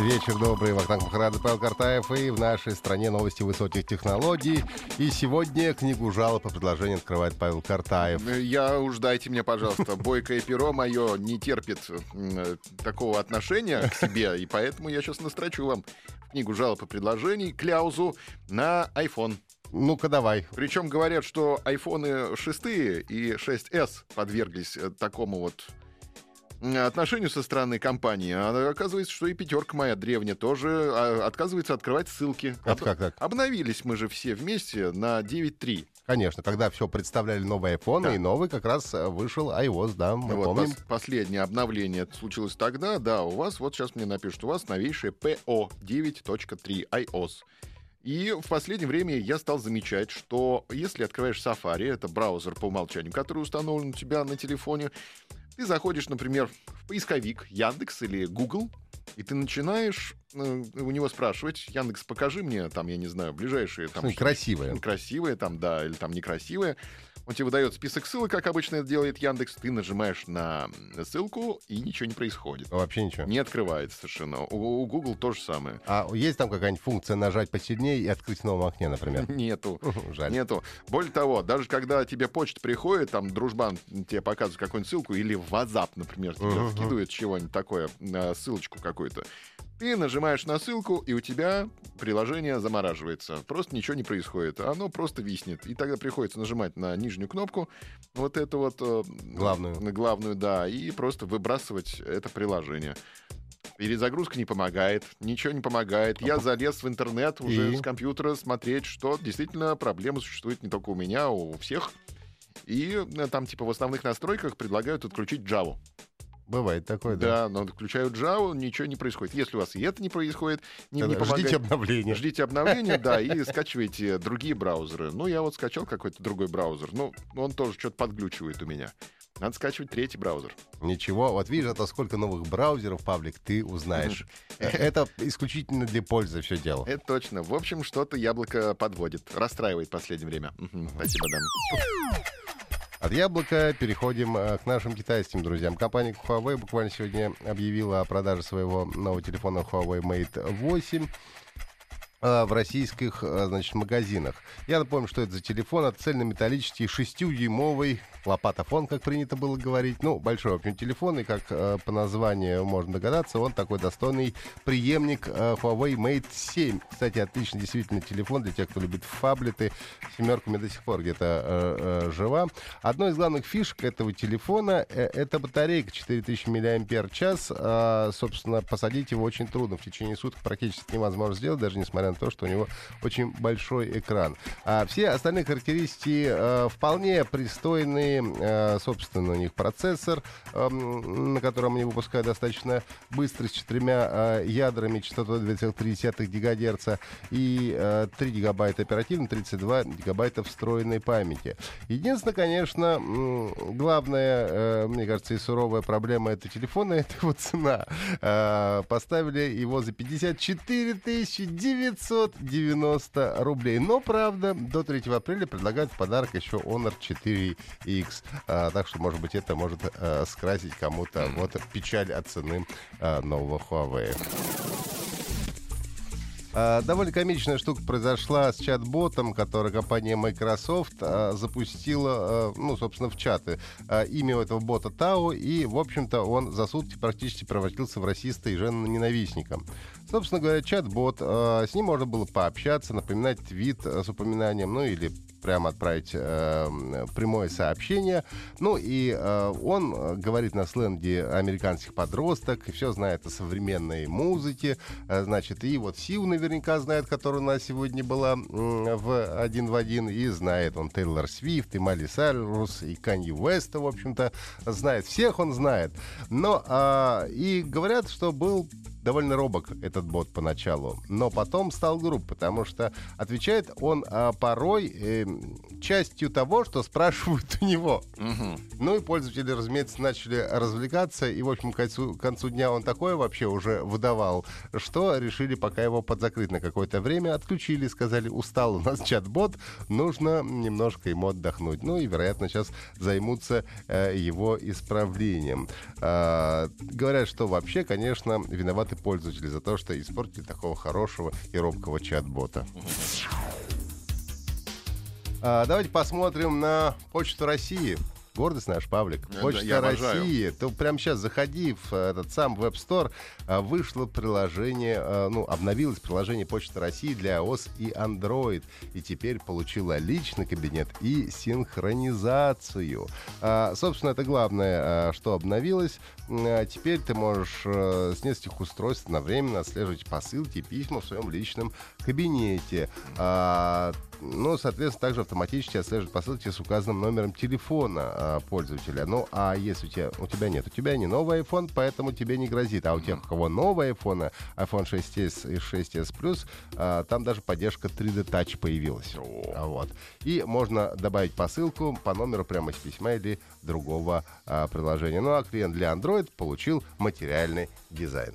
Вечер добрый, Вахтанг Махарадзе, Павел Картаев и в нашей стране новости высоких технологий. И сегодня книгу жалоб по предложению открывает Павел Картаев. Я уж дайте мне, пожалуйста, бойкое перо мое не терпит э, такого отношения к себе, и поэтому я сейчас настрочу вам книгу жалоб и предложений кляузу на iPhone. Ну-ка давай. Причем говорят, что айфоны 6 и 6s подверглись э, такому вот отношению со стороны компании. А оказывается, что и пятерка моя древняя тоже а, отказывается открывать ссылки. Это как так? Обновились мы же все вместе на 9.3. Конечно, когда все представляли новый iPhone, Да. и новый как раз э, вышел iOS, да, мы Вот, помним. пос- последнее обновление случилось тогда, да, у вас, вот сейчас мне напишут, у вас новейшее PO 9.3 iOS. И в последнее время я стал замечать, что если открываешь Safari, это браузер по умолчанию, который установлен у тебя на телефоне, ты заходишь, например, в поисковик Яндекс или Google, и ты начинаешь э, у него спрашивать, Яндекс, покажи мне, там, я не знаю, ближайшие там Ну, красивое. красивые там, да, или там некрасивые. Он тебе выдает список ссылок, как обычно это делает Яндекс. Ты нажимаешь на ссылку, и ничего не происходит. Вообще ничего. Не открывается совершенно. У, у Google то же самое. А есть там какая-нибудь функция нажать посильнее и открыть в новом окне, например? Нету. Жаль. Нету. Более того, даже когда тебе почта приходит, там дружбан тебе показывает какую-нибудь ссылку, или в WhatsApp, например, тебе Мгм. вкидывает чего-нибудь такое, э, ссылочку какую-то, ты нажимаешь на ссылку, и у тебя приложение замораживается. Просто ничего не происходит. Оно просто виснет. И тогда приходится нажимать на нижнюю кнопку, вот эту вот... э, Главную. на Главную, да, и просто выбрасывать это приложение. Перезагрузка не помогает, ничего не помогает. Я залез в интернет уже И? с компьютера смотреть, что действительно проблема существует не только у меня, а у всех. И э, там типа в основных настройках предлагают отключить Java. Бывает такое, да. Да, но отключают Java, ничего не происходит. Если у вас и это не происходит, не, не помогает, Ждите обновления. ждите обновления, да, и скачивайте другие браузеры. Ну, я вот скачал какой-то другой браузер. Ну, он тоже что-то подглючивает у меня. Надо скачивать третий браузер. Ничего, вот видишь, это сколько новых браузеров, Павлик, ты узнаешь. Э, Это исключительно для пользы все дело. Это точно. В общем, что-то яблоко подводит. Расстраивает в последнее время. Спасибо, да. От яблока переходим э, к нашим китайским друзьям. Компания Huawei буквально сегодня объявила о продаже своего нового телефона Huawei Mate 8 э, в российских э, значит, магазинах. Я напомню, что это за телефон. Это цельнометаллический 6-дюймовый лопатофон, как принято было говорить. Ну, большой, в общем, телефон. И как э, по названию можно догадаться, он такой достойный преемник э, Huawei Mate 7. Кстати, отличный действительно телефон для тех, кто любит фаблеты. Семерками до сих пор где-то э, жива. Одной из главных фишек этого телефона э, это батарейка 4000 мАч. А, собственно, посадить его очень трудно. В течение суток практически невозможно сделать, даже несмотря на то, что у него очень большой экран. А все остальные характеристики э, вполне пристойные. Э, собственно, у них процессор, эм, на котором они выпускают достаточно быстро, с четырьмя э, ядрами, частотой 2,3 ГГц и э, 3 гигабайта оперативной, 32 гигабайта встроенной памяти. Единственное, конечно, главная, э, мне кажется, и суровая проблема этого телефона — это его цена. Э, Поставили его за 54 990 рублей. Но, правда, до 3 апреля предлагают в подарок еще Honor 4X. А, Так что, может быть, это может э, скрасить кому-то вот печаль от цены э, нового Huawei. А, Довольно комичная штука произошла с чат-ботом, который компания Microsoft а, запустила, а, ну, собственно, в чаты. Имя у этого бота Тау, и, в общем-то, он за сутки практически превратился в расиста и жена-ненавистника. Собственно говоря, чат-бот, с ним можно было пообщаться, напоминать твит с упоминанием, ну, или прямо отправить э, прямое сообщение. Ну и э, он э, говорит на сленге американских подросток, все знает о современной музыке. Э, значит, и вот Сил наверняка знает, которая у нас сегодня была м, в один в один, и знает он Тейлор Свифт, и Майли Сайрус, и Канье Уэста, в общем-то, знает. Всех он знает. Но а, и говорят, что был довольно робок этот бот поначалу, но потом стал груб, потому что отвечает он а, порой э, частью того, что спрашивают у него. Мгм. Ну и пользователи, разумеется, начали развлекаться, и, в общем, к концу, к концу дня он такое вообще уже выдавал, что решили пока его подзакрыть на какое-то время, отключили, сказали, устал у нас чат-бот, нужно немножко ему отдохнуть. Ну и, вероятно, сейчас займутся э, его исправлением. А, говорят, что вообще, конечно, виноваты пользователи за то, что испортили такого хорошего и робкого чат-бота. А, давайте посмотрим на Почту России. Гордость наш, Павлик. Почта я обожаю. России. Ты прямо сейчас заходи в э, этот сам веб-стор. а, Вышло приложение, э, ну, обновилось приложение Почта России для iOS и Android. И теперь получила личный кабинет и синхронизацию. А, Собственно, это главное, а, что обновилось. А Теперь ты можешь э, с нескольких устройств одновременно отслеживать посылки и письма в своем личном кабинете. А, Ну, соответственно, также автоматически отслеживать посылки с указанным номером телефона а, пользователя. Ну, а если у тебя, у тебя нет, у тебя не новый iPhone, поэтому тебе не грозит. А у тех, у кого новый iPhone, iPhone 6s и 6s Plus, а, там даже поддержка 3D Touch появилась. А, Вот. И можно добавить посылку по номеру прямо с письма или другого а, приложения. Ну, а клиент для Android получил материальный дизайн.